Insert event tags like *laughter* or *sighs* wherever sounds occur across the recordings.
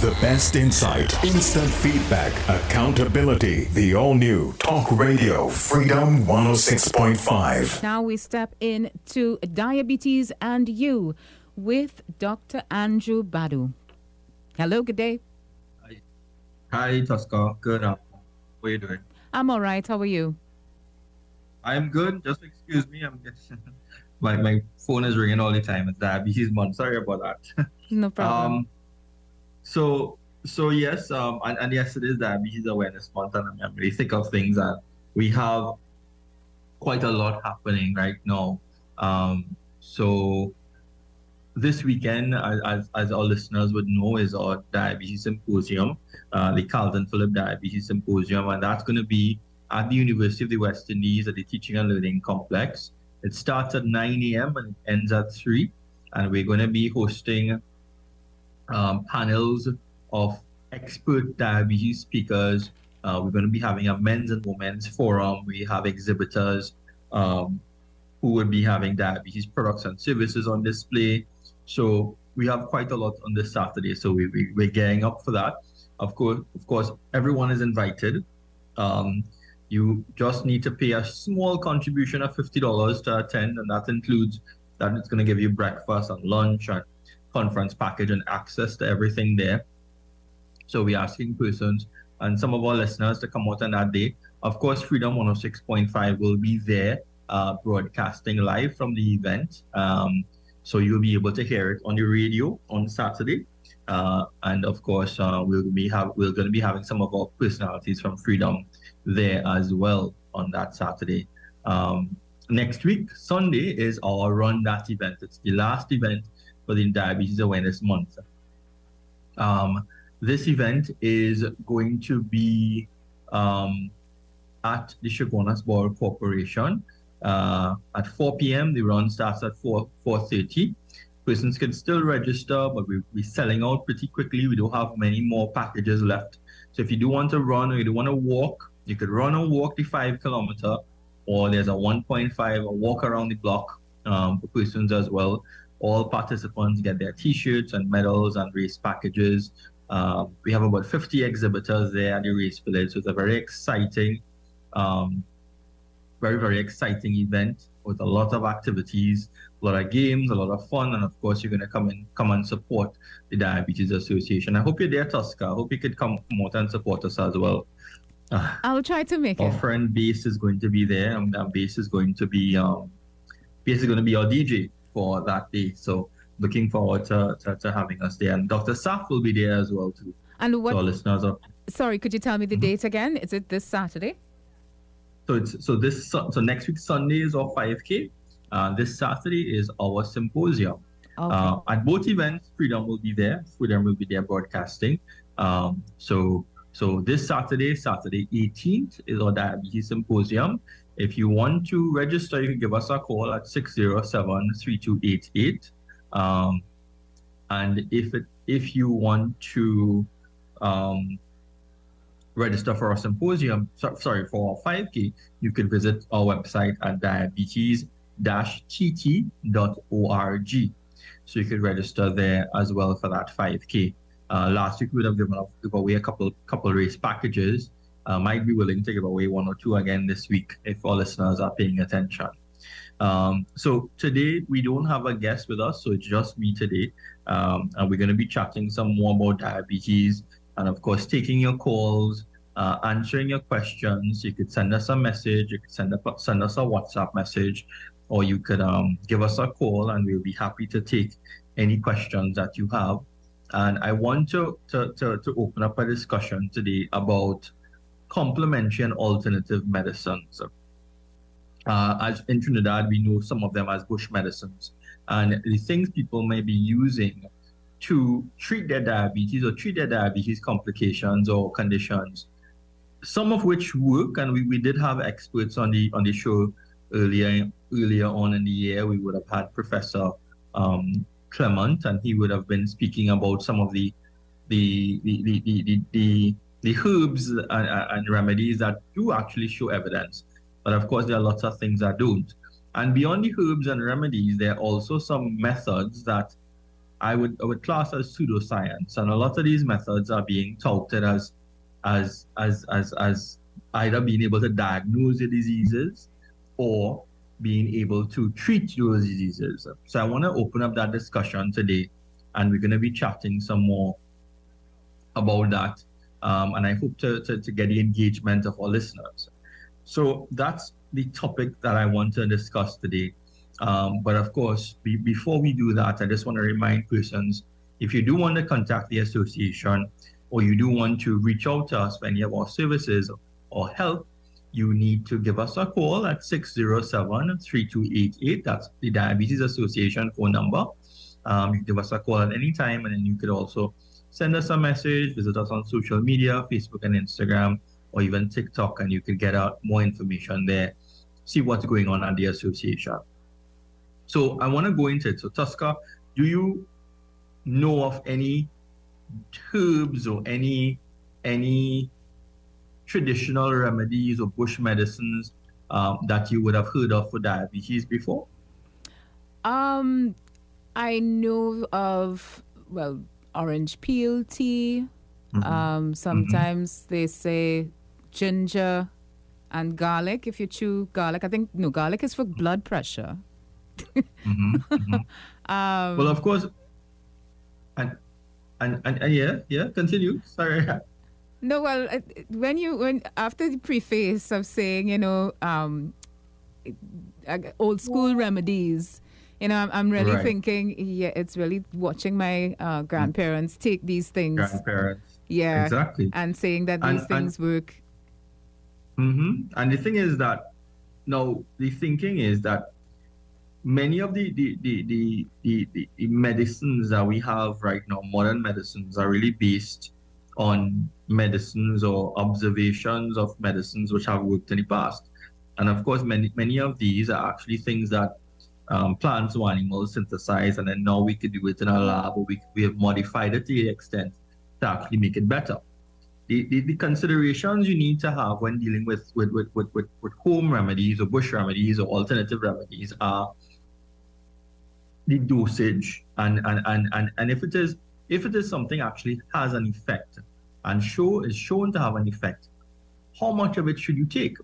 The best insight, instant feedback, accountability. The all new Talk Radio Freedom 106.5. Now we step in to diabetes and you with Dr. Andrew Dhanoo. Hello, good day. Hi, Hi Tosca. Good. How are you doing? I'm all right. How are you? I'm good. Just excuse me. I'm just, *laughs* my my phone is ringing all the time. It's diabetes month. Sorry about that. *laughs* No problem. Um, so so yes, um, and, and yes, it is diabetes awareness month, and I'm, really sick of things that we have quite a lot happening right now. Um, so this weekend, as, as our listeners would know, is our diabetes symposium, uh, the Carlton Phillip Diabetes Symposium, and that's going to be at the University of the West Indies at the Teaching and Learning Complex. It starts at 9 a.m. and ends at 3. And we're going to be hosting um, panels of expert diabetes speakers. Uh, we're going to be having a men's and women's forum. We have exhibitors um, who will be having diabetes products and services on display. So we have quite a lot on this Saturday. So we, we, we're gearing up for that. Of course, of course, everyone is invited. Um, you just need to pay a small contribution of $50 to attend, and that includes that it's going to give you breakfast and lunch and conference package and access to everything there. So we're asking persons and some of our listeners to come out on that day. Of course, Freedom 106.5 will be there uh, broadcasting live from the event. Um, so you'll be able to hear it on the radio on Saturday. Uh, and of course, uh, we'll be have we're going to be having some of our personalities from Freedom there as well on that Saturday. Um, next week, Sunday, is our Run That event. It's the last event the Diabetes Awareness Month. Um, this event is going to be um, at the Chaguanas Borough Corporation uh, at 4 p.m. The run starts at 4 4:30. Persons can still register, but we, we're selling out pretty quickly. We don't have many more packages left. So if you do want to run or you do want to walk, you could run or walk the five kilometer, or there's a 1.5 a walk around the block um, for persons as well. All participants get their T-shirts and medals and race packages. Um, we have about 50 exhibitors there at the race village, so it's a very exciting, um, very very exciting event with a lot of activities, a lot of games, a lot of fun, and of course you're going to come and come and support the Diabetes Association. I hope you're there, Tosca. I hope you could come out and support us as well. Uh, *sighs* I'll try to make our it. Our friend Base is going to be there, and um, Base is going to be um, Base is going to be our DJ for that day. So looking forward to, to, to having us there, and Dr. Saf will be there as well too. And what? So listeners are. Sorry, could you tell me the mm-hmm. date again? Is it this Saturday? So it's so this so next week Sunday is our 5K. Uh, this Saturday is our symposium. Okay. Uh, at both events, Freedom will be there. Freedom will be there broadcasting. Um, so so this Saturday, Saturday 18th, is our diabetes symposium. If you want to register, you can give us a call at 607-3288. Um, and if it, if you want to um, register for our symposium, so, sorry, for our 5K, you can visit our website at diabetes-tt.org. So you can register there as well for that 5K. Uh, last week we would have given away a couple couple race packages. Uh, might be willing to give away one or two again this week if our listeners are paying attention. Um, so today we don't have a guest with us, so it's just me today, um, and we're going to be chatting some more about diabetes, and of course taking your calls, uh, answering your questions. You could send us a message, you could send, a, send us a WhatsApp message, or you could um, give us a call, and we'll be happy to take any questions that you have. And I want to, to, to, to open up a discussion today about complementary and alternative medicines. Uh, as in Trinidad, we know some of them as bush medicines. And the things people may be using to treat their diabetes or treat their diabetes complications or conditions, some of which work. And we, we did have experts on the on the show earlier earlier on in the year. We would have had Professor um, Clement, and he would have been speaking about some of the the the the the, the, the herbs and, and, remedies that do actually show evidence. But of course, there are lots of things that don't. And beyond the herbs and remedies, there are also some methods that I would I would class as pseudoscience, and a lot of these methods are being touted as as as as as either being able to diagnose the diseases or being able to treat those diseases. So I want to open up that discussion today, and we're going to be chatting some more about that. Um, and I hope to, to, to get the engagement of our listeners. So that's the topic that I want to discuss today. Um, but of course, be, before we do that, I just want to remind persons if you do want to contact the association or you do want to reach out to us for any of our services or help, you need to give us a call at 607 3288. That's the Diabetes Association phone number. Um, you give us a call at any time, and then you could also send us a message, visit us on social media, Facebook and Instagram, or even TikTok, and you can get out more information there, see what's going on at the association. So I want to go into it. So Tosca, do you know of any herbs or any any traditional remedies or bush medicines um, that you would have heard of for diabetes before? Um, I know of well orange peel tea. Mm-hmm. Um, mm-hmm. sometimes mm-hmm. they say ginger and garlic. If you chew garlic, I think no garlic is for blood pressure. mm-hmm. mm-hmm. *laughs* Um, well, of course, and, and and and yeah, yeah. Continue. *laughs* Sorry. No, well, when you when after the preface of saying you know um, old school remedies, you know, I'm, I'm really right. thinking, yeah, it's really watching my uh, grandparents take these things. Grandparents. Yeah. Exactly. And saying that these and, things and, work. Mm-hmm. And the thing is that now the thinking is that many of the the, the, the, the, the medicines that we have right now, modern medicines, are really based on medicines or observations of medicines which have worked in the past. And of course, many many of these are actually things that um, plants or animals synthesize, and then now we could do it in a lab, or we, we have modified it to the extent to actually make it better. The, the, the considerations you need to have when dealing with, with, with, with, with, with home remedies or bush remedies or alternative remedies are the dosage and, and, and, and, and if it is if it is something actually has an effect and show is shown to have an effect, how much of it should you take?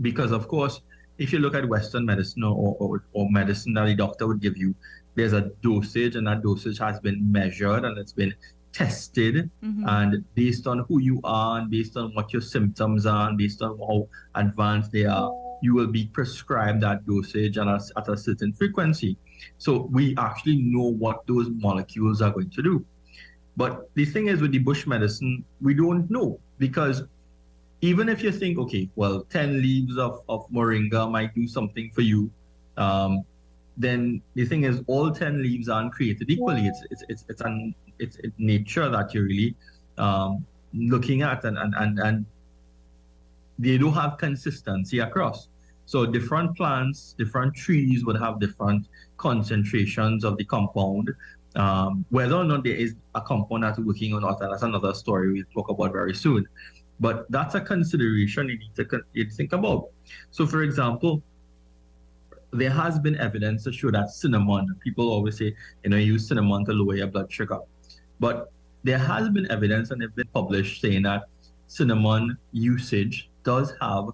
Because of course, if you look at Western medicine or, or, or medicine that a doctor would give you, there's a dosage, and that dosage has been measured and it's been tested. Mm-hmm. And based on who you are, and based on what your symptoms are, and based on how advanced they are, you will be prescribed that dosage and at a certain frequency. So we actually know what those molecules are going to do. But the thing is with the bush medicine, we don't know because even if you think, okay, well, 10 leaves of, of moringa might do something for you, um, then the thing is, all 10 leaves aren't created equally. It's it's it's it's, an, it's, it's nature that you're really um, looking at, and, and, and, and they do have consistency across. So different plants, different trees would have different concentrations of the compound. Um, whether or not there is a compound that's working or not, that's another story we'll talk about very soon. But that's a consideration you need to you think about. So, for example, there has been evidence to show that cinnamon, people always say, you know, use cinnamon to lower your blood sugar. But there has been evidence and it's been published saying that cinnamon usage does have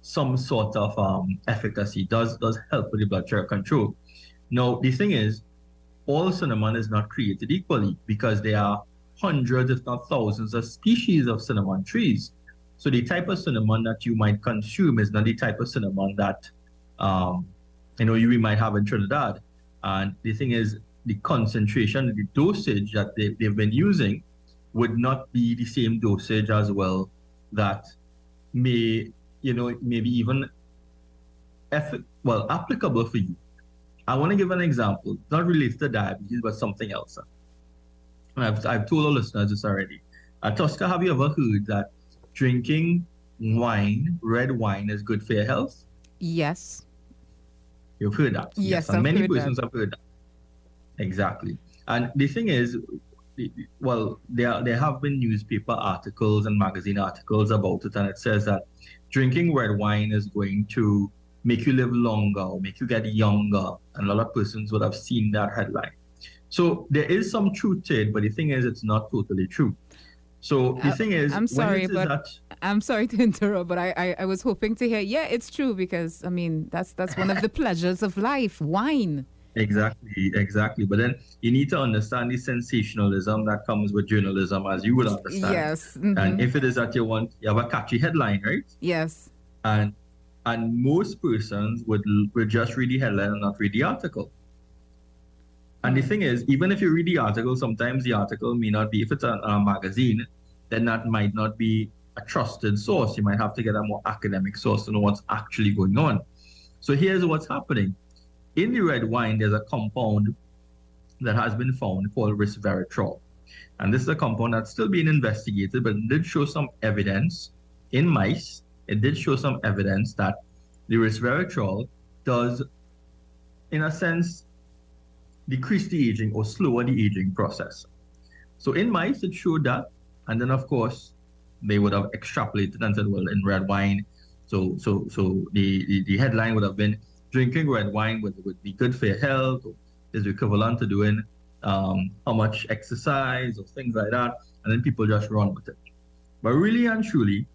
some sort of um, efficacy, does does help with the blood sugar control. Now, the thing is, all cinnamon is not created equally because there are hundreds, if not thousands, of species of cinnamon trees. So the type of cinnamon that you might consume is not the type of cinnamon that um, you know you might have in Trinidad. And the thing is, the concentration, the dosage that they, they've been using would not be the same dosage as well that may, you know, maybe even eff- well applicable for you. I want to give an example, not related to diabetes, but something else. I've, I've told our listeners this already. Uh, Tosca, have you ever heard that drinking wine, red wine, is good for your health? Yes. You've heard that? Yes, and many persons that. have heard that. Exactly. And the thing is, well, there there have been newspaper articles and magazine articles about it, and it says that drinking red wine is going to make you live longer or make you get younger. And a lot of persons would have seen that headline. So there is some truth to it, but the thing is, it's not totally true. So the uh, thing is, I'm sorry, but that, I'm sorry to *laughs* interrupt, but I, I, I was hoping to hear. Yeah, it's true because I mean that's that's one of the pleasures of life, wine. Exactly, exactly. But then you need to understand the sensationalism that comes with journalism, as you would understand. Yes. Mm-hmm. And if it is that you want, you have a catchy headline, right? Yes. And and most persons would would just read the headline and not read the article. And the thing is, even if you read the article, sometimes the article may not be, if it's a, a magazine, then that might not be a trusted source. You might have to get a more academic source to know what's actually going on. So here's what's happening. In the red wine, there's a compound that has been found called resveratrol. And this is a compound that's still being investigated, but it did show some evidence in mice. It did show some evidence that the resveratrol does, in a sense, decrease the aging or slower the aging process. So in mice, it showed that. And then, of course, they would have extrapolated and said, well, in red wine, so so so the, the, the headline would have been drinking red wine would, would be good for your health, or is equivalent to doing um, how much exercise or things like that. And then people just run with it. But really and truly,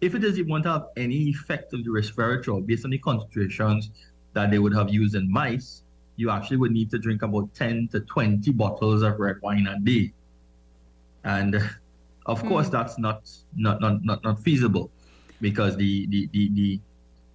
if it doesn't want to have any effect on the resveratrol based on the concentrations that they would have used in mice, you actually would need to drink about 10 to 20 bottles of red wine a day. And of mm. course, that's not, not, not, not, not feasible because the, the, the, the,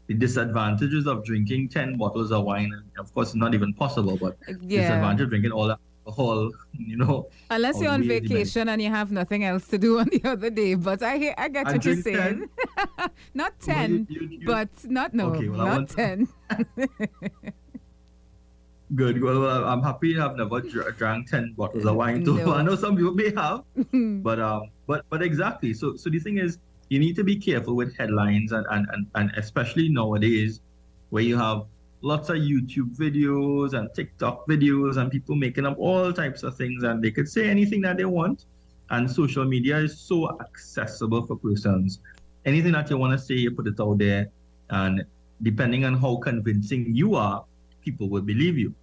the disadvantages of drinking 10 bottles of wine, of course, not even possible, but yeah. disadvantage of drinking all that alcohol, you know. Unless you're on vacation and you have nothing else to do on the other day. But I hear, I get what you're saying. *laughs* not 10, you, you, you, but not, no, okay, well, not 10. *laughs* *laughs* Good. Well, I'm happy I've never drank ten bottles of wine too. *laughs* No. I know some people may have, *laughs* but um, but but exactly. So so the thing is, you need to be careful with headlines and and and, and especially nowadays, where you have lots of YouTube videos and TikTok videos and people making up all types of things and they could say anything that they want. And social media is so accessible for persons. Anything that you want to say, you put it out there, and depending on how convincing you are, people will believe you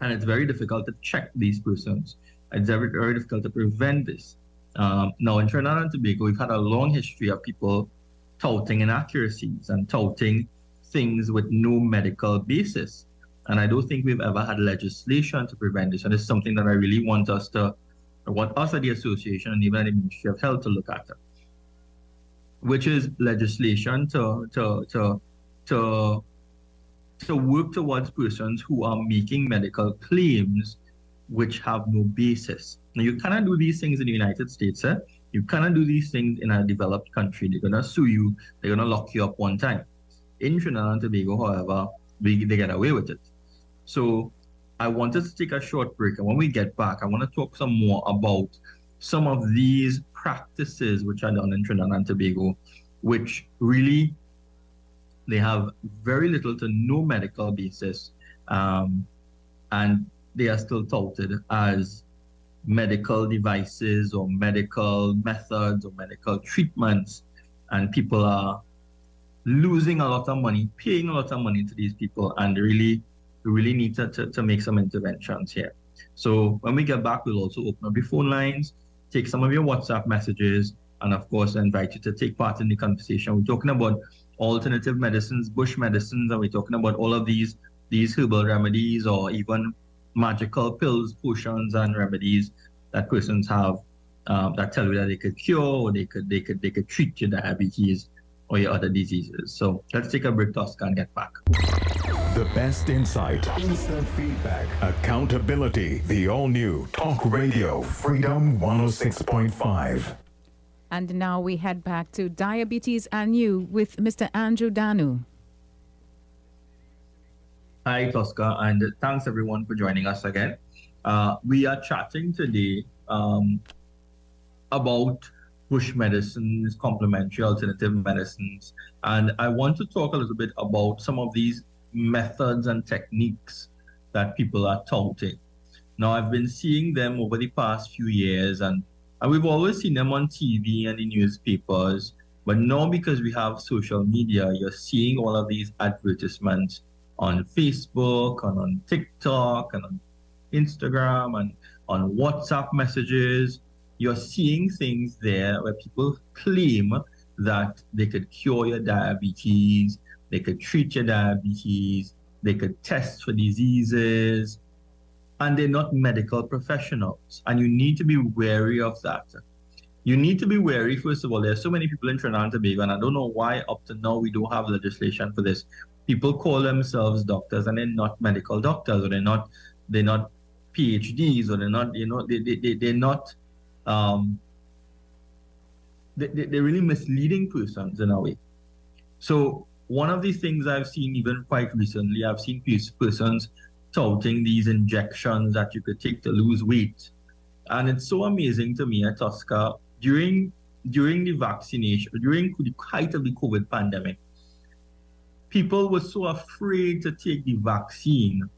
and it's very difficult to check these persons. It's very, very difficult to prevent this. Um, now, in Trinidad and Tobago, we've had a long history of people touting inaccuracies and touting things with no medical basis. And I don't think we've ever had legislation to prevent this. And it's something that I really want us to, I want us at the association and even the Ministry of Health to look at, which is legislation to, to, to, to to work towards persons who are making medical claims which have no basis. Now, you cannot do these things in the United States. Eh? You cannot do these things in a developed country. They're going to sue you. They're going to lock you up one time. In Trinidad and Tobago, however, we, they get away with it. So I wanted to take a short break. And when we get back, I want to talk some more about some of these practices which are done in Trinidad and Tobago, which really they have very little to no medical basis, um, and they are still touted as medical devices or medical methods or medical treatments, and people are losing a lot of money, paying a lot of money to these people, and really, really need to, to, to make some interventions here. So when we get back, we'll also open up the phone lines, take some of your WhatsApp messages, and of course, I invite you to take part in the conversation. We're talking about alternative medicines, bush medicines, and we're talking about all of these these herbal remedies or even magical pills, potions, and remedies that persons have um, that tell you that they could cure or they could they could they could treat your diabetes or your other diseases. So let's take a break, Tosca, and get back. The best insight, instant feedback, accountability. The all new Talk Radio Freedom 106.5. And now we head back to Diabetes and You with Mr. Andrew Dhanoo. Hi, Tosca, and thanks everyone for joining us again. Uh, we are chatting today um, about bush medicines, complementary alternative medicines, and I want to talk a little bit about some of these methods and techniques that people are touting. Now, I've been seeing them over the past few years, and and we've always seen them on TV and in newspapers. But now, because we have social media, you're seeing all of these advertisements on Facebook and on TikTok and on Instagram and on WhatsApp messages. You're seeing things there where people claim that they could cure your diabetes, they could treat your diabetes, they could test for diseases, and they're not medical professionals. And you need to be wary of that. You need to be wary, first of all, There are so many people in Trinidad and Tobago, and I don't know why up to now we don't have legislation for this. People call themselves doctors and they're not medical doctors, or they're not they're not PhDs, or they're not, you know, they, they, they, they're not um, they, they're really misleading persons in a way. So one of the things I've seen even quite recently, I've seen these persons touting these injections that you could take to lose weight. And it's so amazing to me at Tosca during during the vaccination, during the height of the COVID pandemic, people were so afraid to take the vaccine.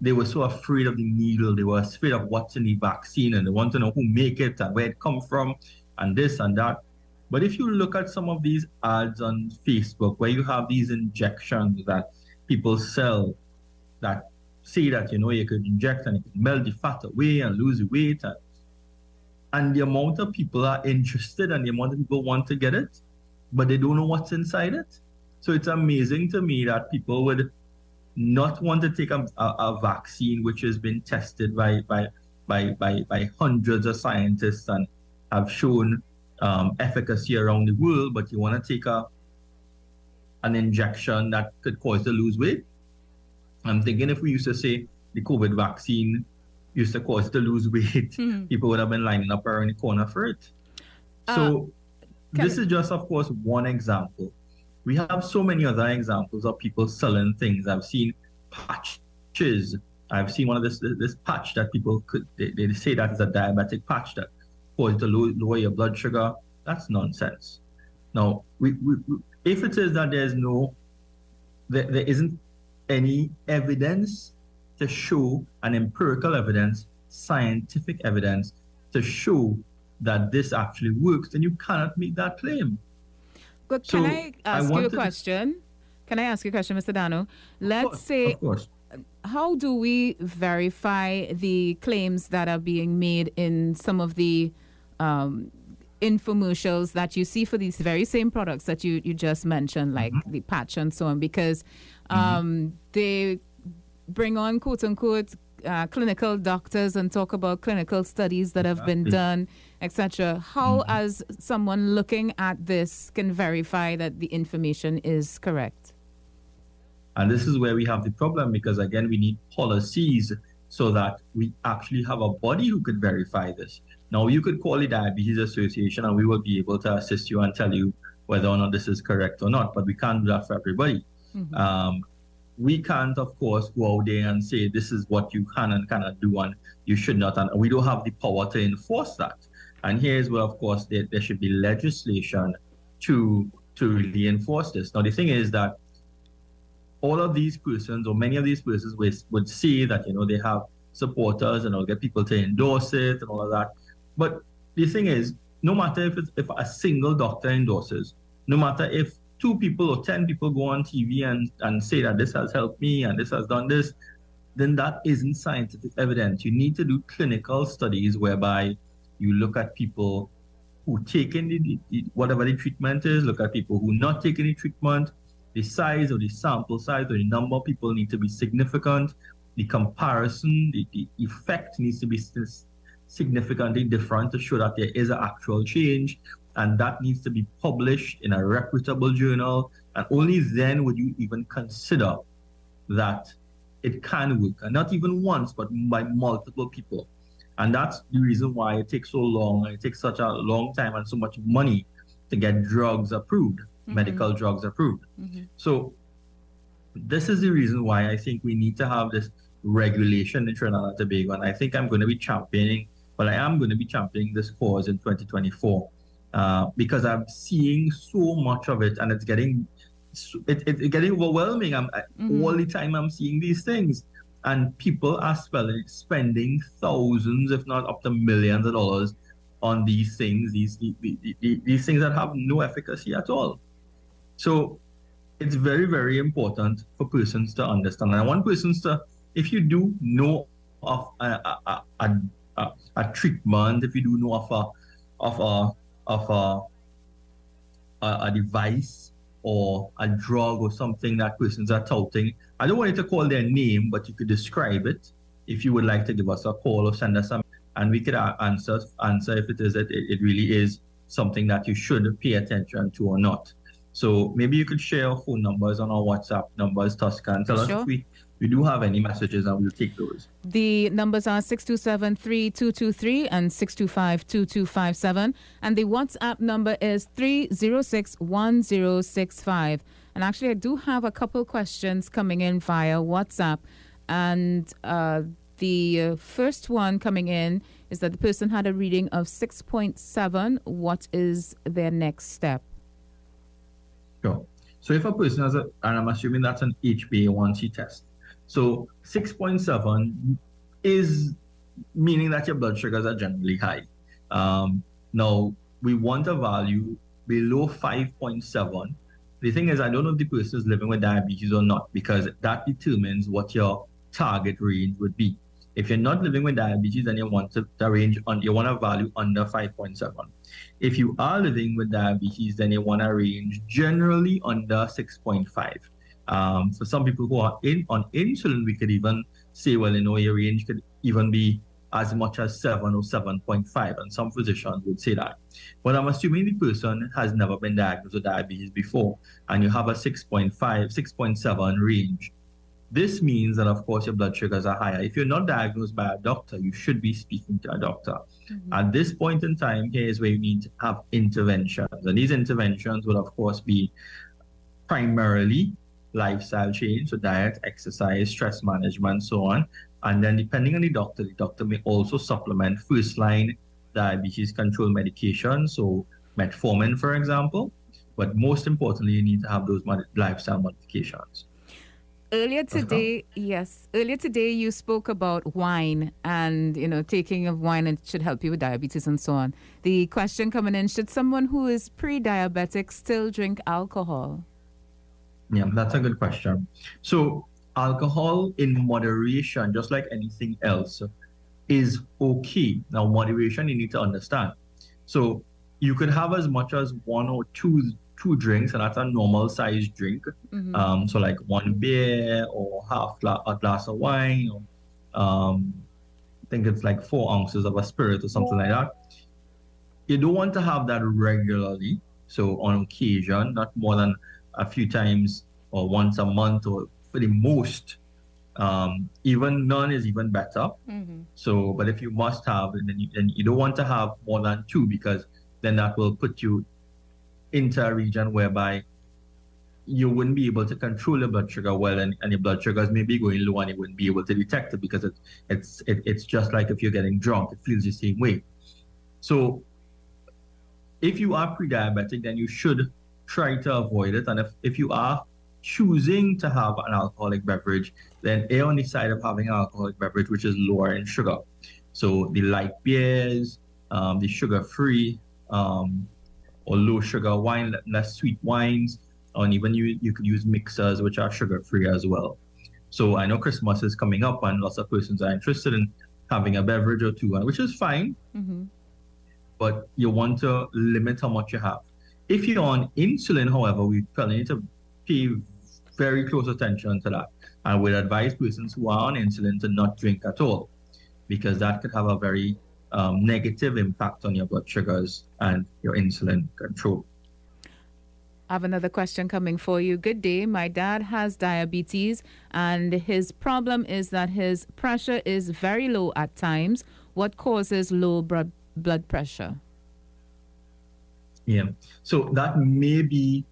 They were so afraid of the needle. They were afraid of what's in the vaccine and they want to know who make it and where it come from and this and that. But if you look at some of these ads on Facebook where you have these injections that people sell that say that, you know, you could inject and it could melt the fat away and lose the weight. And, and the amount of people are interested and the amount of people want to get it, but they don't know what's inside it. So it's amazing to me that people would not want to take a, a, a vaccine which has been tested by, by, by, by, by hundreds of scientists and have shown um, efficacy around the world, but you want to take a an injection that could cause to lose weight. I'm thinking if we used to say the COVID vaccine used to cause to lose weight, mm-hmm. *laughs* people would have been lining up around the corner for it. So uh, this is just, of course, one example. We have so many other examples of people selling things. I've seen patches. I've seen one of this this patch that people could they, they say that is a diabetic patch that cause to lower your blood sugar. That's nonsense. Now, we, we, if it is that there's no, there, there isn't any evidence to show an empirical evidence, scientific evidence to show that this actually works, then you cannot make that claim. But so can I ask I you a question? To... Can I ask you a question, Mr. Dhanoo? Let's course, say, how do we verify the claims that are being made in some of the um, infomercials that you see for these very same products that you, you just mentioned, like mm-hmm. the patch and so on, because mm-hmm. um, mm-hmm. they bring on quote unquote uh, clinical doctors and talk about clinical studies that have been done, etc. How, mm-hmm. as someone looking at this, can verify that the information is correct? And this is where we have the problem because, again, we need policies so that we actually have a body who could verify this. Now, you could call the Diabetes Association and we will be able to assist you and tell you whether or not this is correct or not, but we can't do that for everybody. Mm-hmm. Um, we can't, of course, go out there and say this is what you can and cannot do and you should not. And we don't have the power to enforce that. And here's where, of course, there, there should be legislation to to really enforce this. Now, the thing is that all of these persons, or many of these persons, would, would say that you know they have supporters and they'll get people to endorse it and all of that. But the thing is, no matter if if a single doctor endorses, no matter if two people or 10 people go on TV and, and say that this has helped me and this has done this, then that isn't scientific evidence. You need to do clinical studies whereby you look at people who the, the, whatever the treatment is, look at people who not taking the treatment, the size or the sample size or the number of people need to be significant, the comparison, the, the effect needs to be significantly different to show that there is an actual change and that needs to be published in a reputable journal. And only then would you even consider that it can work. And not even once but by multiple people. And that's the reason why it takes so long it takes such a long time and so much money to get drugs approved mm-hmm. medical drugs approved. Mm-hmm. so this is the reason why i think we need to have this regulation in trinidad and tobago. And i think i'm going to be championing but I am going to be championing this cause in 2024 uh, because I'm seeing so much of it, and it's getting it, it, it's getting overwhelming. I'm mm-hmm. all the time I'm seeing these things, and people are spelling, spending thousands, if not up to millions of dollars on these things, these, these, these, these things that have no efficacy at all. So it's very, very important for persons to understand. And I want persons to, if you do know of a, a, a, a, a treatment, if you do know of a of a of a, a, a device or a drug or something that persons are touting, I don't want you to call their name, but you could describe it. If you would like to give us a call or send us some, and we could answer answer if it is it, it really is something that you should pay attention to or not. So maybe you could share your phone numbers on our WhatsApp numbers, Tosca, and tell sure. us if we we do have any messages and we'll take those. The numbers are 627-3223 and 625-2257 and the WhatsApp number is 306-1065. And actually I do have a couple questions coming in via WhatsApp and uh, the first one coming in is that the person had a reading of 6.7. What is their next step? Sure. So if a person has a, and I'm assuming that's an HbA1c test, so 6.7 is meaning that your blood sugars are generally high. Um, now, we want a value below 5.7. The thing is, I don't know if the person is living with diabetes or not because that determines what your target range would be. If you're not living with diabetes, then you want to, the range on you want a value under 5.7. If you are living with diabetes, then you want a range generally under 6.5. Um, for some people who are in on insulin, we could even say, well, you know, your range could even be as much as 7 or 7.5, and some physicians would say that. But I'm assuming the person has never been diagnosed with diabetes before, and you have a 6.5, 6.7 range. This means that, of course, your blood sugars are higher. If you're not diagnosed by a doctor, you should be speaking to a doctor. Mm-hmm. At this point in time, here is where you need to have interventions. And these interventions will, of course, be primarily lifestyle change, so diet, exercise, stress management, so on. And then depending on the doctor, the doctor may also supplement first line diabetes control medication, so metformin, for example. But most importantly, you need to have those lifestyle modifications. Earlier uh-huh. today, yes, earlier today you spoke about wine and you know taking of wine and should help you with diabetes and so on. The question coming in: Should someone who is pre-diabetic still drink alcohol? Yeah, that's a good question. So, alcohol in moderation, just like anything else, is okay. Now, moderation, you need to understand. So, you could have as much as one or two two drinks, and that's a normal size drink. Mm-hmm. Um, so, like one beer or half gla- a glass of wine, or um, I think it's like four ounces of a spirit or something like that. You don't want to have that regularly. So, on occasion, not more than a few times or once a month or for the most. Um, even none is even better. Mm-hmm. So, but if you must have, then you, then you don't want to have more than two because then that will put you into a region whereby you wouldn't be able to control your blood sugar well, and, and your blood sugars may be going low, and you wouldn't be able to detect it because it, it's it, it's just like if you're getting drunk, it feels the same way. So, if you are pre-diabetic, then you should try to avoid it. And if, if you are choosing to have an alcoholic beverage, then err on the side of having an alcoholic beverage which is lower in sugar. So the light beers, um, the sugar-free um, or low sugar wine, less sweet wines, and even you you could use mixers which are sugar-free as well. So I know Christmas is coming up, and lots of persons are interested in having a beverage or two, which is fine. Mm-hmm. But you want to limit how much you have. If you're on insulin, however, we probably need to pay very close attention to that. I would advise persons who are on insulin to not drink at all because that could have a very um, negative impact on your blood sugars and your insulin control. I have another question coming for you. Good day. My dad has diabetes, and his problem is that his pressure is very low at times. What causes low blood pressure? Yeah, so that may be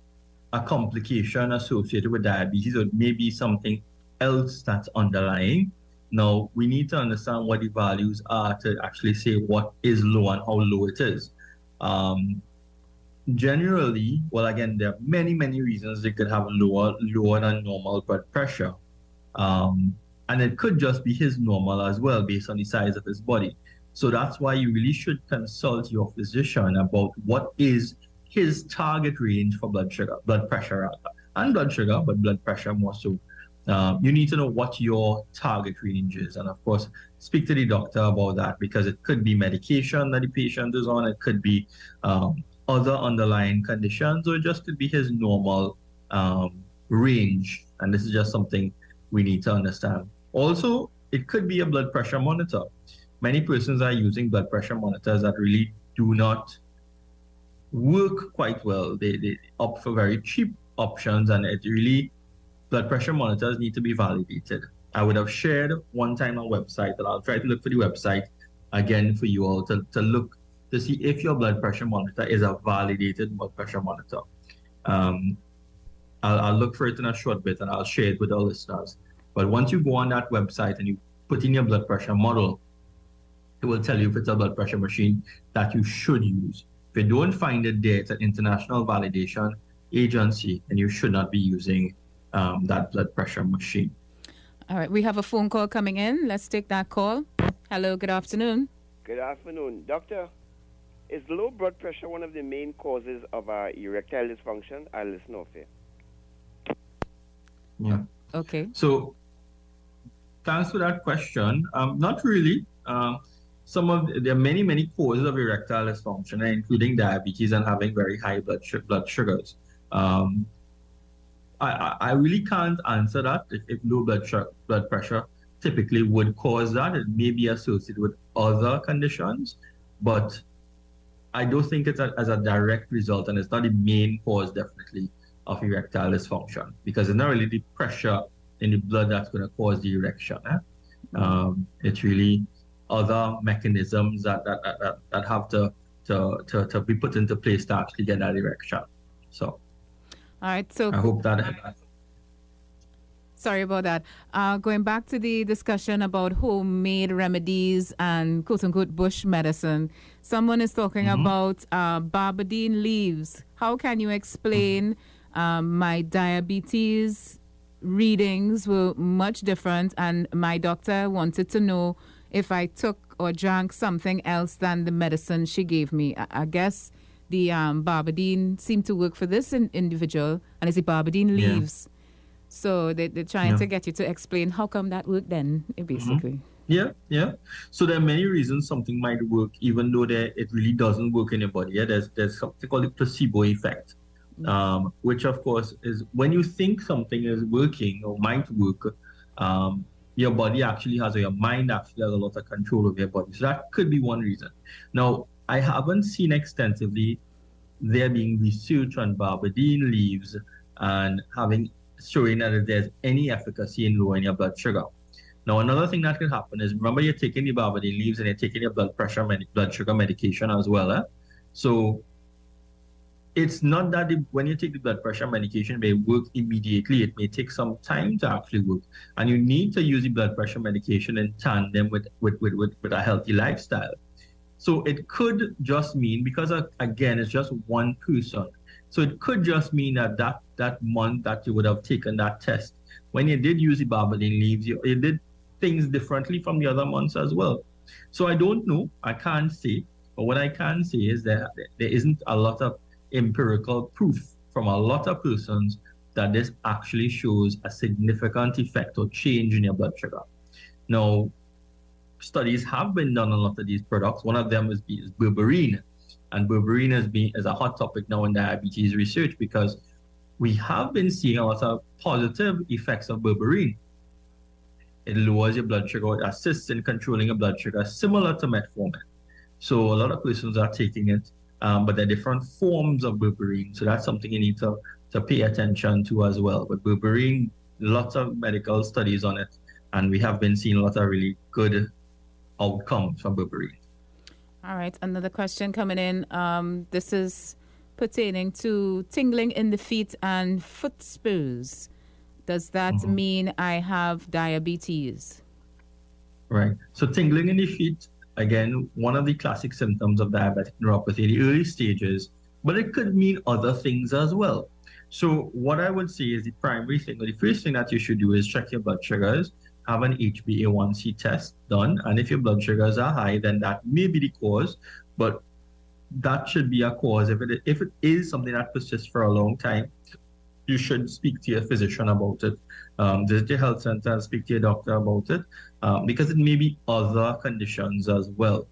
a complication associated with diabetes or maybe something else that's underlying. Now, we need to understand what the values are to actually say what is low and how low it is. Um, generally, well, again, there are many, many reasons they could have lower, lower than normal blood pressure. Um, and it could just be his normal as well, based on the size of his body. So that's why you really should consult your physician about what is his target range for blood sugar, blood pressure, and blood sugar, but blood pressure more so. Um, you need to know what your target range is. And of course, speak to the doctor about that because it could be medication that the patient is on, it could be um, other underlying conditions, or it just could be his normal um, range. And this is just something we need to understand. Also, it could be a blood pressure monitor. Many persons are using blood pressure monitors that really do not work quite well. They, they opt for very cheap options, and it really, blood pressure monitors need to be validated. I would have shared one time on website, and I'll try to look for the website again for you all to, to look to see if your blood pressure monitor is a validated blood pressure monitor. Um, I'll, I'll look for it in a short bit and I'll share it with our listeners. But once you go on that website and you put in your blood pressure model, it will tell you if it's a blood pressure machine that you should use. If you don't find it there, it's an international validation agency, and you should not be using um, that blood pressure machine. All right, we have a phone call coming in. Let's take that call. Hello, good afternoon. Good afternoon, doctor. Is low blood pressure one of the main causes of uh, erectile dysfunction? I'll listen off here. Yeah. Okay. So, thanks for that question. Um, not really. Um, some of there are many many causes of erectile dysfunction, including diabetes and having very high blood blood sugars. Um, I, I really can't answer that if, if low blood, blood pressure typically would cause that. It may be associated with other conditions, but I don't think it's a, as a direct result, and it's not the main cause, definitely, of erectile dysfunction because it's not really the pressure in the blood that's going to cause the erection. Eh? Um, it's really other mechanisms that, that, that, that have to, to, to, to be put into place to actually get that erection. So. All right. So I hope that. Sorry about that. Uh, going back to the discussion about homemade remedies and quote unquote bush medicine, someone is talking mm-hmm. about uh, barbadine leaves. How can you explain mm-hmm. um, my diabetes readings were much different, and my doctor wanted to know if I took or drank something else than the medicine she gave me? I, I guess the um, barbadine seemed to work for this in- individual, and it's the barbadine leaves. Yeah. So they, they're trying yeah. to get you to explain how come that worked then, mm-hmm. basically. Mm-hmm. Yeah, yeah. So there are many reasons something might work, even though there, it really doesn't work in your body. Yeah, there's there's something called the placebo effect, mm-hmm. um, which of course is when you think something is working or might work, um, your body actually has or your mind actually has a lot of control over your body. So that could be one reason. Now, I haven't seen extensively there being research on barbadine leaves and having showing that there's any efficacy in lowering your blood sugar. Now, another thing that can happen is remember you're taking the barbadine leaves and you're taking your blood pressure, med- blood sugar medication as well. Eh? So it's not that when you take the blood pressure medication, it may work immediately. It may take some time to actually work. And you need to use the blood pressure medication in tandem with, with, with, with, with a healthy lifestyle. So it could just mean, because again, it's just one person. So it could just mean that that, that month that you would have taken that test, when you did use the barbadine leaves, you, you did things differently from the other months as well. So I don't know. I can't say. But what I can say is that there isn't a lot of empirical proof from a lot of persons that this actually shows a significant effect or change in your blood sugar. Now, studies have been done on a lot of these products. One of them is, is berberine. And berberine has been is a hot topic now in diabetes research because we have been seeing a lot of positive effects of berberine. It lowers your blood sugar, it assists in controlling your blood sugar, similar to metformin. So a lot of persons are taking it, um, but there are different forms of berberine. So that's something you need to, to pay attention to as well. But berberine, lots of medical studies on it, and we have been seeing a lot of really good outcomes from berberine. All right, another question coming in. Um, this is pertaining to tingling in the feet and foot spurs. Does that mm-hmm. mean I have diabetes? Right. So tingling in the feet, again, one of the classic symptoms of diabetic neuropathy, the early stages, but it could mean other things as well. So what I would say is the primary thing, or the first thing that you should do is check your blood sugars have an HbA1c test done. And if your blood sugars are high, then that may be the cause, but that should be a cause. If it, if it is something that persists for a long time, you should speak to your physician about it. Um, visit your health center and speak to your doctor about it um, because it may be other conditions as well.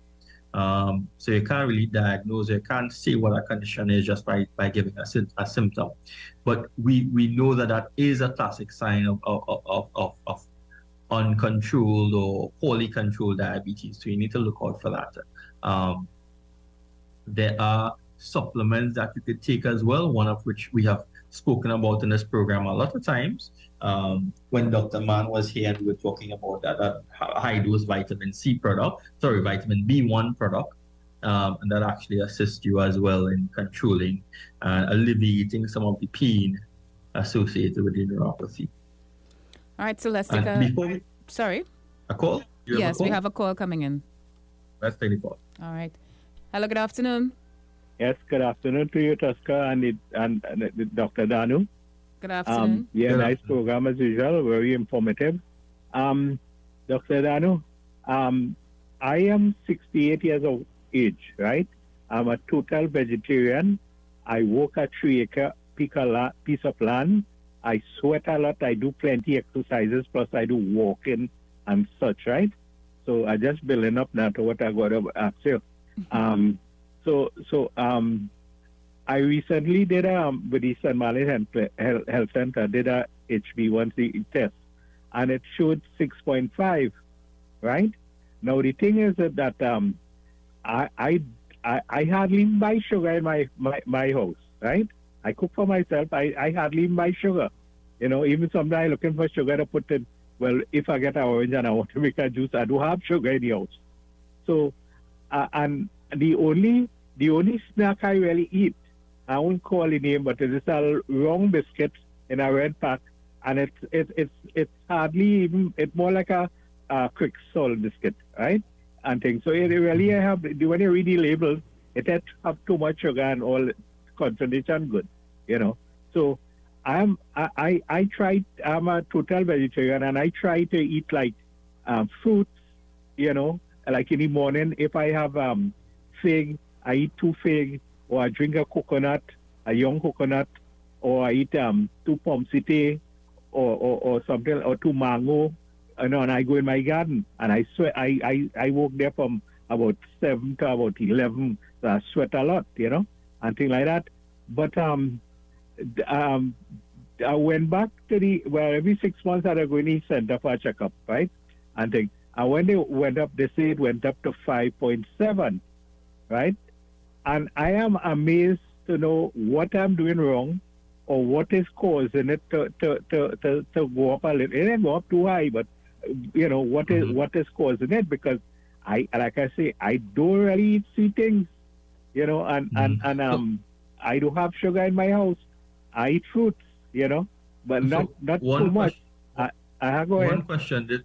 Um, so you can't really diagnose, you can't see what a condition is just by, by giving a, a symptom. But we, we know that that is a classic sign of, of, of, of, of uncontrolled or poorly controlled diabetes. So you need to look out for that. Um, there are supplements that you could take as well, one of which we have spoken about in this program a lot of times. Um, when Dr. Mann was here and we were talking about that, that high dose vitamin C product, sorry, vitamin B1 product, um, and that actually assists you as well in controlling and alleviating some of the pain associated with the neuropathy. All right, so let's take and a. Before we, sorry? A call? yes, a call? we have a call coming in. Let's take the call. All right. Hello, good afternoon. Yes, good afternoon to you, Tosca, and, it, and, and Dr. Dhanoo. Good afternoon. Um, yeah, Good nice afternoon. program as usual, very informative. Um, Dr. Dhanoo, um, I am 68 years of age, right? I'm a total vegetarian. I work a three acre piece of land. I sweat a lot. I do plenty exercises, plus I do walking and such, right? So I just building up now to what I got to ask you. Um, so, so um, I recently did um with St. Marlin Health, Health Center did a HB1C test, and it showed 6.5, right? Now the thing is that, that um, I, I I hardly buy sugar in my, my, my house, right? I cook for myself. I, I hardly buy sugar. You know, even sometimes looking for sugar to put in. Well, if I get an orange and I want to make a juice, I do have sugar in the house. So, uh, and the only the only snack I really eat, I won't call the name, but it is a wrong biscuit in a red pack, and it's it's it's it's hardly even it's more like a, a quick salt biscuit, right? And things. So it really I have when you read the labels, it has have too much sugar and all concentration good, you know. So I'm I, I I try I'm a total vegetarian and I try to eat like um, fruits, you know, like in the morning if I have um fig, I eat two fig, or I drink a coconut, a young coconut, or I eat um two pommecythere, or, or or something, or two mango, you know, and I go in my garden and I sweat. I I I work there from about seven to about eleven. So I sweat a lot, you know, and things like that. But um um I went back to the well every six months I go in the center for a checkup, right? And think, and when they went up, they say it went up to five point seven right? And I am amazed to know what I'm doing wrong or what is causing it to, to, to, to, to go up a little. It didn't go up too high, but you know what is, mm-hmm. what is causing it because I like I say I don't really eat sweet things, you know, and mm-hmm. and and um I do have sugar in my house. I eat fruits, you know, but so not not too much. I, I go one ahead. question: Did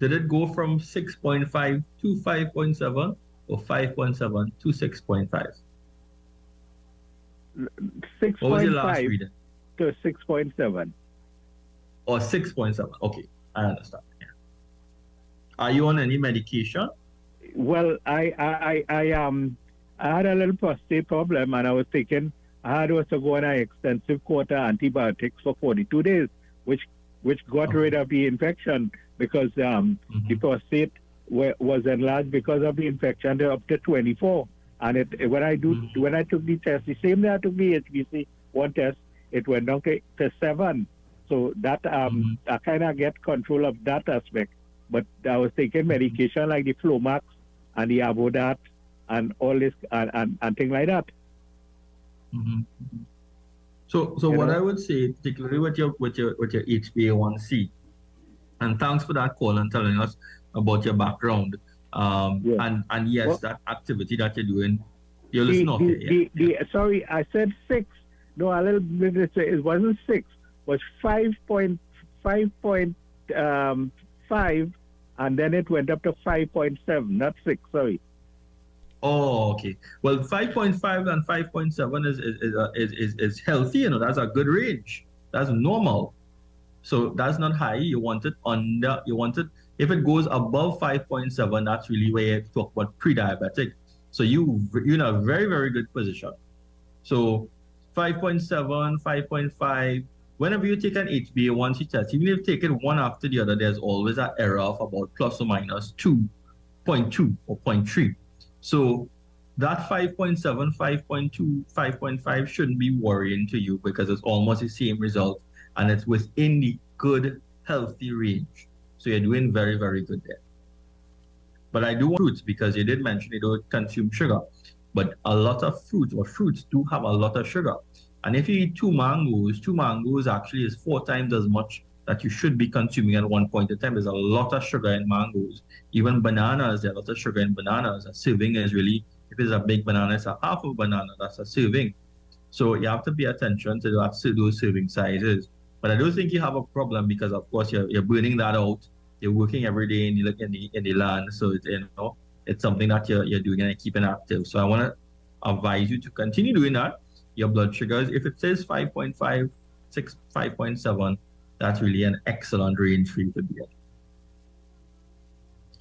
did it go from six point five to five point seven? Or 5.7 to 6.5? 6.5 what was your last reading? To 6.7. Or 6.7. Okay, I understand. Yeah. Are you on any medication? Well, I, I, I, um, I had a little prostate problem and I was taking, I had to go on an extensive quarter antibiotics for 42 days, which, which got okay. rid of the infection because um, mm-hmm. the prostate was enlarged because of the infection up to 24. And it, when I do mm-hmm. when I took the test, the same day I took the HBC one test, it went down to, to seven. So that um, mm-hmm. I kind of get control of that aspect. But I was taking mm-hmm. medication like the Flomax and the Avodart and all this and, and, and things like that. Mm-hmm. So, so you what know? I would say, particularly with your with your with your HbA1c, and thanks for that call and telling us about your background. Um, yeah. and, and yes, well, that activity that you're doing, you're listening the, the, yeah. the, Sorry, I said six. No, a little bit, it wasn't six, it was 5.5, um, and then it went up to 5.7, not six, sorry. Oh, okay. Well, 5.5 and 5.7 is is, uh, is, is, is healthy, you know, that's a good range. That's normal. So that's not high. You want it under, you want it if it goes above 5.7, that's really where you talk about pre-diabetic. So you you're in a very very good position. So 5.7, 5.5. Whenever you take an HbA1c test, even if you take it one after the other, there's always an error of about plus or minus 2.2 or 0.3. So that 5.7, 5.2, 5.5 shouldn't be worrying to you because it's almost the same result and it's within the good, healthy range. So you're doing very, very good there. But I do want fruits because you did mention you don't consume sugar. But a lot of fruits or fruits do have a lot of sugar. And if you eat two mangoes, two mangoes actually is four times as much that you should be consuming at one point in time. There's a lot of sugar in mangoes. Even bananas, there's a lot of sugar in bananas. A serving is really, if it's a big banana, it's a half of a banana, that's a serving. So you have to pay attention to that, those serving sizes. But I don't think you have a problem because, of course, you're, you're burning that out. You're working every day in the, in the, in the land. So, it's, you know, it's something that you're, you're doing and keeping active. So I want to advise you to continue doing that. Your blood sugars, if it says 5.5, 6, 5.7, that's really an excellent range for you to be at.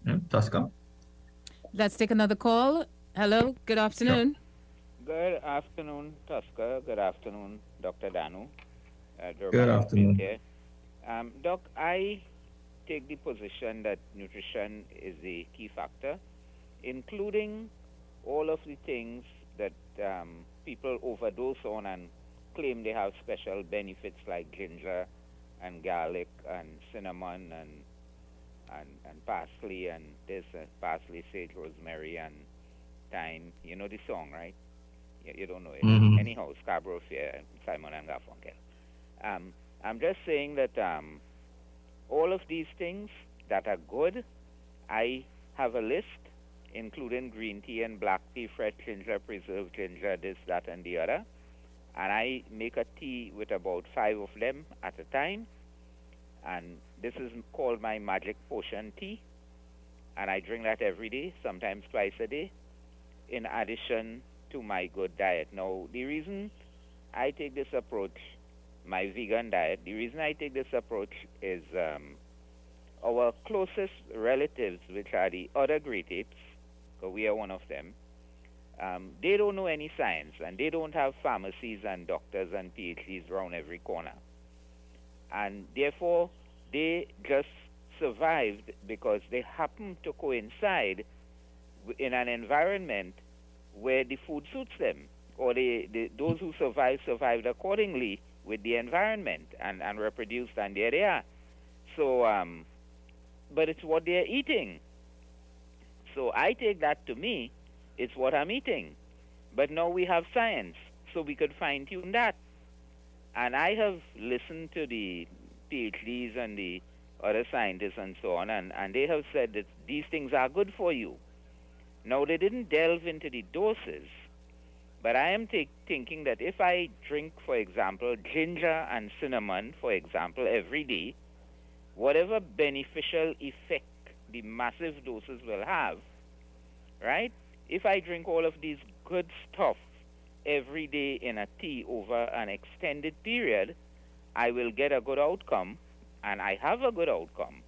Yeah, Tosca. Let's take another call. Hello, good afternoon. Good afternoon, Tosca. Good afternoon, Dr. Dhanoo. Uh, good afternoon. Um, Doc, I take the position that nutrition is the key factor including all of the things that um, people overdose on and claim they have special benefits like ginger and garlic and cinnamon and and, and parsley and this uh, parsley, sage, rosemary and thyme. You know the song, right? You, you don't know it. Mm-hmm. Anyhow, Scarborough Fair, Simon and Garfunkel. Um, I'm just saying that um, all of these things that are good, I have a list including green tea and black tea, fresh ginger, preserved ginger, this, that, and the other. And I make a tea with about five of them at a time. And this is called my magic potion tea. And I drink that every day, sometimes twice a day, in addition to my good diet. Now, the reason I take this approach, my vegan diet, the reason I take this approach is um, our closest relatives, which are the other great apes, because we are one of them, um, they don't know any science and they don't have pharmacies and doctors and PhDs around every corner. And therefore, they just survived because they happened to coincide in an environment where the food suits them, or they, those who survived survived accordingly with the environment and, and reproduced, and there they are. So, um, but it's what they're eating. So I take that to me, it's what I'm eating. But now we have science, so we could fine tune that. And I have listened to the PhDs and the other scientists and so on, and, and they have said that these things are good for you. Now, they didn't delve into the doses, but I am t- thinking that if I drink, for example, ginger and cinnamon, for example, every day, whatever beneficial effect the massive doses will have, right? If I drink all of these good stuff every day in a tea over an extended period, I will get a good outcome, and I have a good outcome.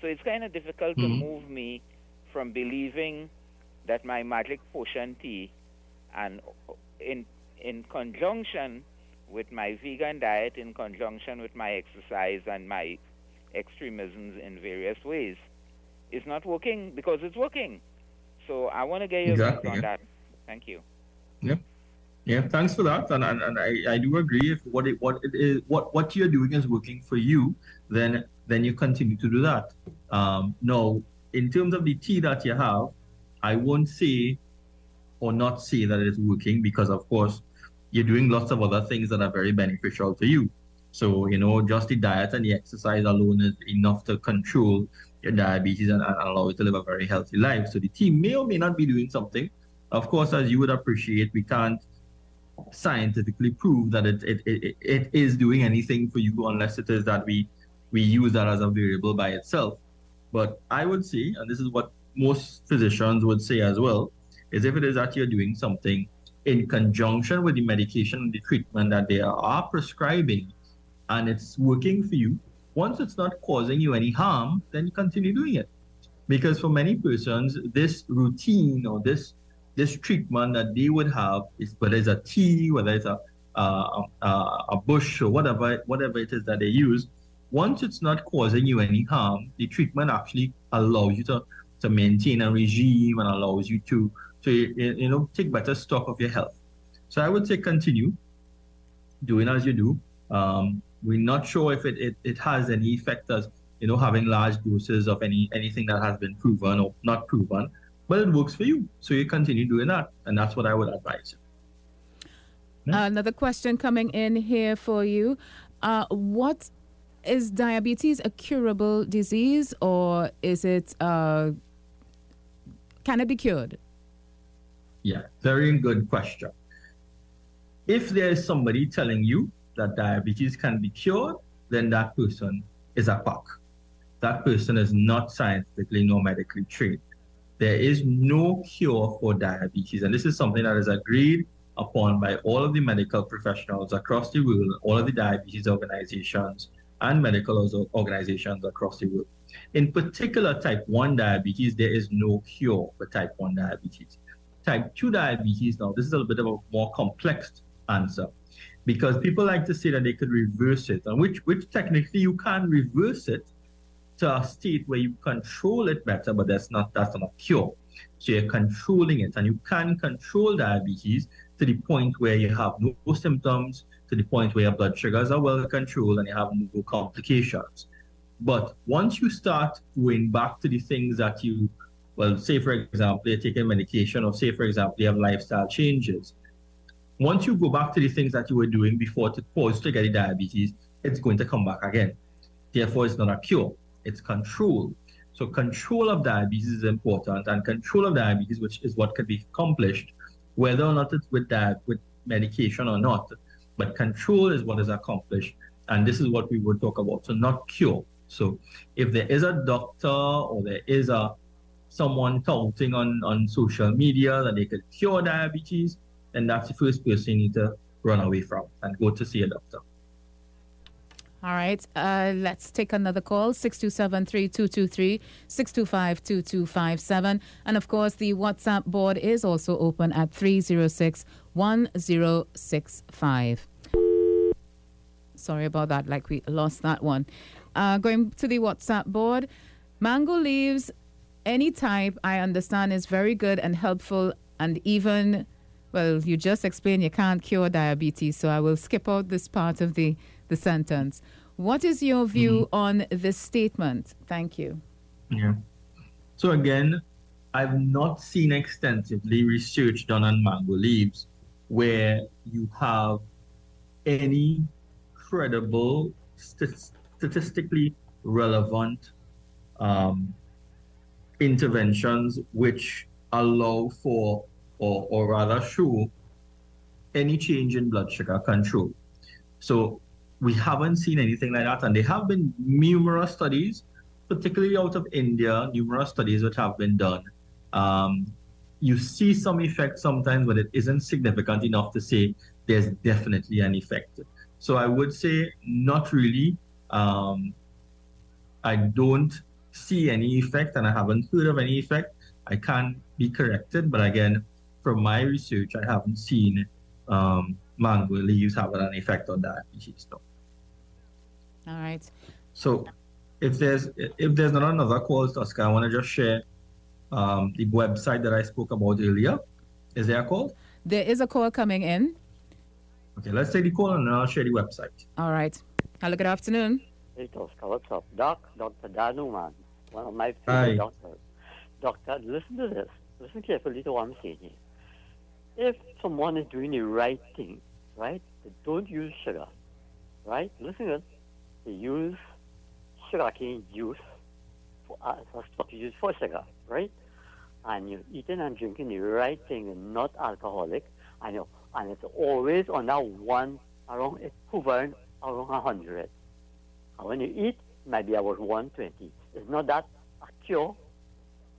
So it's kind of difficult mm-hmm. to move me from believing that my magic potion tea, and in in conjunction with my vegan diet, in conjunction with my exercise and my extremisms in various ways, is not working because it's working. So I want to get your exactly, on yeah. that. Thank you. Yeah. Yeah, thanks for that, and, and, and I, I do agree. If what it what it is what what you're doing is working for you, then then you continue to do that. Um, no, in terms of the tea that you have, I won't say or not say that it's working because of course you're doing lots of other things that are very beneficial to you. So you know, just the diet and the exercise alone is enough to control your diabetes and, and allow you to live a very healthy life. So the team may or may not be doing something. Of course, as you would appreciate, we can't scientifically prove that it, it, it, it is doing anything for you unless it is that we, we use that as a variable by itself. But I would say, and this is what most physicians would say as well, is if it is that you're doing something in conjunction with the medication and the treatment that they are prescribing and it's working for you, once it's not causing you any harm, then you continue doing it. Because for many persons, this routine or this this treatment that they would have is whether it's a tea, whether it's a uh, uh, a bush or whatever whatever it is that they use, once it's not causing you any harm, the treatment actually allows you to, to maintain a regime and allows you to to you know take better stock of your health. So I would say continue doing as you do. Um, we're not sure if it, it, it has any effect as you know having large doses of any anything that has been proven or not proven, but it works for you. So you continue doing that, and that's what I would advise. Yeah. Another question coming in here for you. Uh, what is diabetes a curable disease or is it uh, can it be cured? Yeah, very good question. If there is somebody telling you that diabetes can be cured, then that person is a quack. That person is not scientifically nor medically trained. There is no cure for diabetes, and this is something that is agreed upon by all of the medical professionals across the world, all of the diabetes organizations, and medical organizations across the world. In particular, type 1 diabetes, there is no cure for type 1 diabetes. Type 2 diabetes, now, this is a little bit of a more complex answer because people like to say that they could reverse it, and which, which technically you can reverse it to a state where you control it better, but that's not that's not a cure. So you're controlling it, and you can control diabetes to the point where you have no symptoms, to the point where your blood sugars are well controlled and you have no complications. But once you start going back to the things that you, well, say for example, you're taking medication, or say for example, you have lifestyle changes. Once you go back to the things that you were doing before to cause to get the diabetes, it's going to come back again. Therefore, it's not a cure, it's control. So control of diabetes is important, and control of diabetes, which is what can be accomplished, whether or not it's with that with medication or not, but control is what is accomplished. And this is what we would talk about. So not cure. So if there is a doctor or there is a someone touting on, on social media that they could cure diabetes, then that's the first person you need to run away from and go to see a doctor. All right. Uh, let's take another call 627 3223 625 2257. And of course, the WhatsApp board is also open at 306 1065. Sorry about that, like we lost that one. Uh, going to the WhatsApp board, mango leaves, any type, I understand is very good and helpful, and even, well, you just explained you can't cure diabetes, so I will skip out this part of the the sentence. What is your view mm-hmm. on this statement? Thank you. Yeah. So again, I've not seen extensively research done on mango leaves where you have any credible, st- statistically relevant um, interventions which allow for, or, or rather show, any change in blood sugar control. So we haven't seen anything like that. And there have been numerous studies, particularly out of India, numerous studies that have been done. Um, you see some effect sometimes, but it isn't significant enough to say there's definitely an effect. So I would say not really. Um, I don't see any effect and I haven't heard of any effect. I can't be corrected, but again, from my research, I haven't seen um, mango leaves having an effect on diabetes. No. All right. So if there's if there's not another call, Tosca, I want to just share um, the website that I spoke about earlier. Is there a call? There is a call coming in. Okay, let's take the call and then I'll share the website. All right. Hello, good afternoon. Hey, Tosca, what's up? Doc, Dr. Dhanoo, man. One of my favorite Hi. doctors. Doctor, listen to this. Listen carefully to what I'm saying here. If someone is doing the right thing, right, they don't use sugar, right? Listen to They use sugarcane juice for, uh, for substitute for sugar, right? And you're eating and drinking the right thing and not alcoholic, and you and it's always on that one around hovering around hundred. And when you eat, maybe about one twenty. It's not that a cure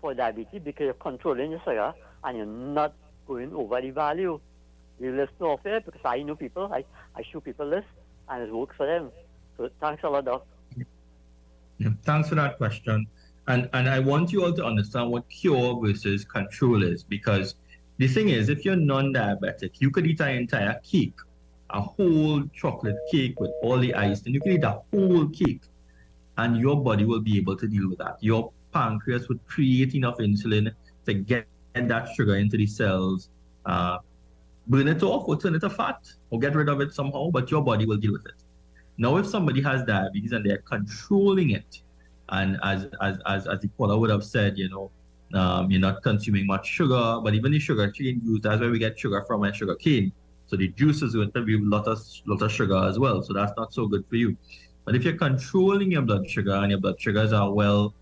for diabetes because you're controlling your sugar and you're not going over the value. You listen off it because I know people, I, I show people this and it works for them. So thanks a lot, Doc. Yeah, thanks for that question. And and I want you all to understand what cure versus control is because the thing is, if you're non-diabetic, you could eat an entire cake a whole chocolate cake with all the ice, and you can eat a whole cake and your body will be able to deal with that. Your pancreas would create enough insulin to get that sugar into the cells, uh, burn it off or turn it to fat or get rid of it somehow, but your body will deal with it. Now, if somebody has diabetes and they're controlling it, and as as as, as the caller would have said, you know, um, you're not consuming much sugar, but even the sugar cane juice, that's where we get sugar from and sugar cane. So the juice is going to be a lot of lot of sugar as well. So that's not so good for you. But if you're controlling your blood sugar and your blood sugars are well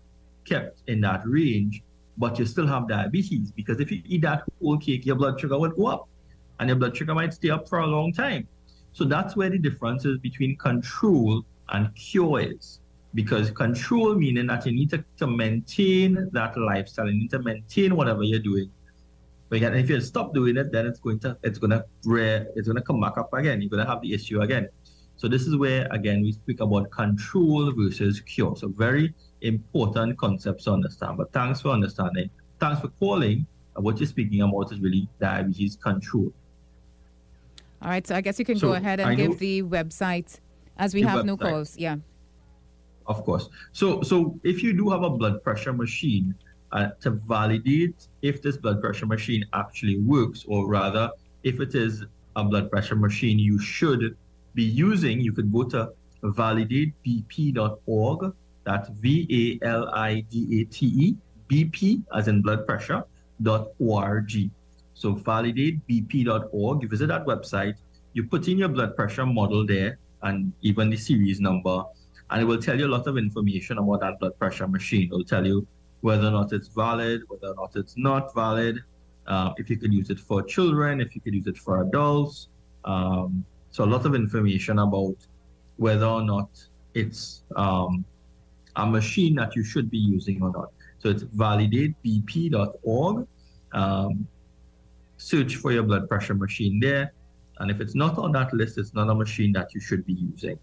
kept in that range, but you still have diabetes, because if you eat that whole cake, your blood sugar would go up and your blood sugar might stay up for a long time. So that's where the difference is between control and cure is. Because control meaning that you need to, to maintain that lifestyle, you need to maintain whatever you're doing. But if you stop doing it, then it's going to it's gonna it's gonna come back up again. You're gonna have the issue again. So this is where again we speak about control versus cure. So very important concepts to understand. But thanks for understanding. Thanks for calling. What you're speaking about is really diabetes control. All right, so I guess you can so go ahead and I give the website as we have website. no calls. Yeah. Of course. So so if you do have a blood pressure machine uh, to validate if this blood pressure machine actually works, or rather, if it is a blood pressure machine you should be using, you could go to validatebp.org. That's V A L I D A T E, BP as in blood pressure, org. So validatebp.org. You visit that website, you put in your blood pressure model there and even the series number, and it will tell you a lot of information about that blood pressure machine. It will tell you whether or not it's valid, whether or not it's not valid, uh, if you could use it for children, if you could use it for adults. Um, so a lot of information about whether or not it's um, a machine that you should be using or not. So it's validatebp.org. Um, search for your blood pressure machine there. And if it's not on that list, it's not a machine that you should be using.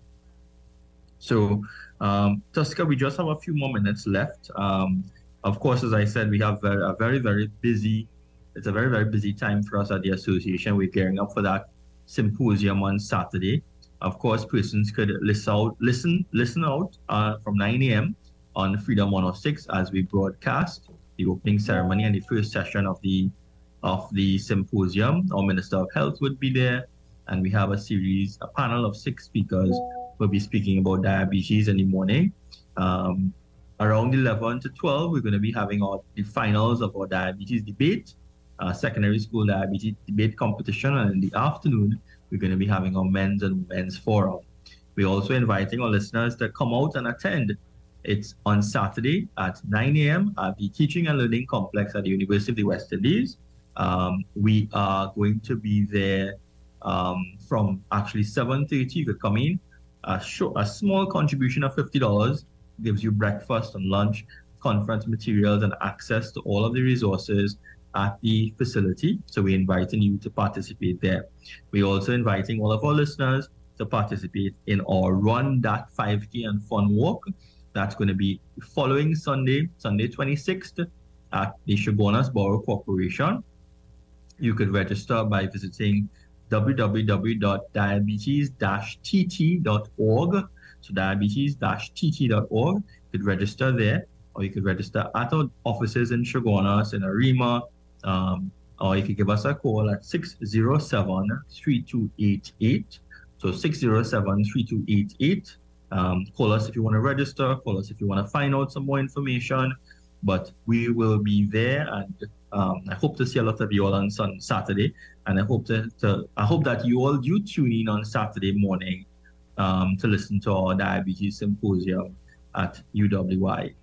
So, um, Tosca, we just have a few more minutes left. Um, of course, as I said, we have a very, very busy, it's a very, very busy time for us at the association. We're gearing up for that symposium on Saturday. Of course, persons could listen out, listen, listen out uh, from 9 a.m. on Freedom 106 as we broadcast the opening ceremony and the first session of the of the symposium. Our Minister of Health would be there, and we have a series, a panel of six speakers will be speaking about diabetes in the morning. Um, around 11 to 12, we're going to be having our the finals of our diabetes debate, uh, secondary school diabetes debate competition, and in the afternoon, we're going to be having our men's and women's forum. We're also inviting our listeners to come out and attend. It's on Saturday at 9 a.m. at the Teaching and Learning Complex at the University of the West Indies. Um, we are going to be there um, from actually 7.30. You could come in. A, a small contribution of $50 gives you breakfast and lunch, conference materials, and access to all of the resources at the facility. So we're inviting you to participate there. We're also inviting all of our listeners to participate in our Run That 5K and Fun Walk. That's going to be following Sunday, Sunday 26th at the Chaguanas Borough Corporation. You could register by visiting www.diabetes-tt.org. So diabetes-tt.org. You could register there, or you could register at our offices in Chaguanas, in Arima, um, or you give us a call at 607-3288. So 607-3288. Um, call us if you want to register. Call us if you want to find out some more information. But we will be there, and um, I hope to see a lot of you all on Saturday. And I hope to, to I hope that you all do tune in on Saturday morning um, to listen to our diabetes symposium at UWI.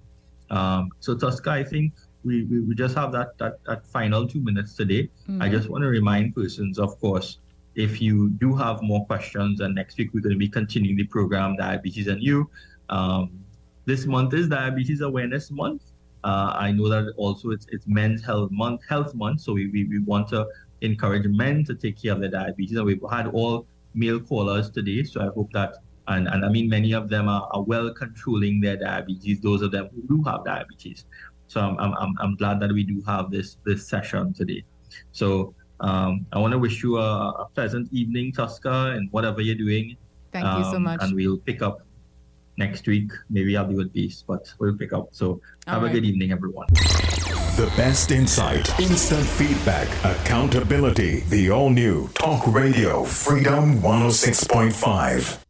Um, so Tosca, I think we, we, we, just have that, that, that final two minutes today. Mm-hmm. I just want to remind persons, of course, if you do have more questions, and next week we're going to be continuing the program Diabetes and You. Um, this month is Diabetes Awareness Month. Uh, I know that also it's, it's Men's Health Month, Health Month, so we, we, we want to encourage men to take care of their diabetes. And we've had all male callers today, so I hope that, and, and I mean, many of them are, are well controlling their diabetes, those of them who do have diabetes. So I'm, I'm, I'm glad that we do have this, this session today. So Um, I want to wish you a, a, pleasant evening, Tosca, and whatever you're doing. Thank um, you so um, much. And we'll pick up next week. Maybe I'll be with Beast, but we'll pick up. So have All a good evening, everyone. The best insight, instant feedback, accountability. The all new Talk Radio Freedom 106.5.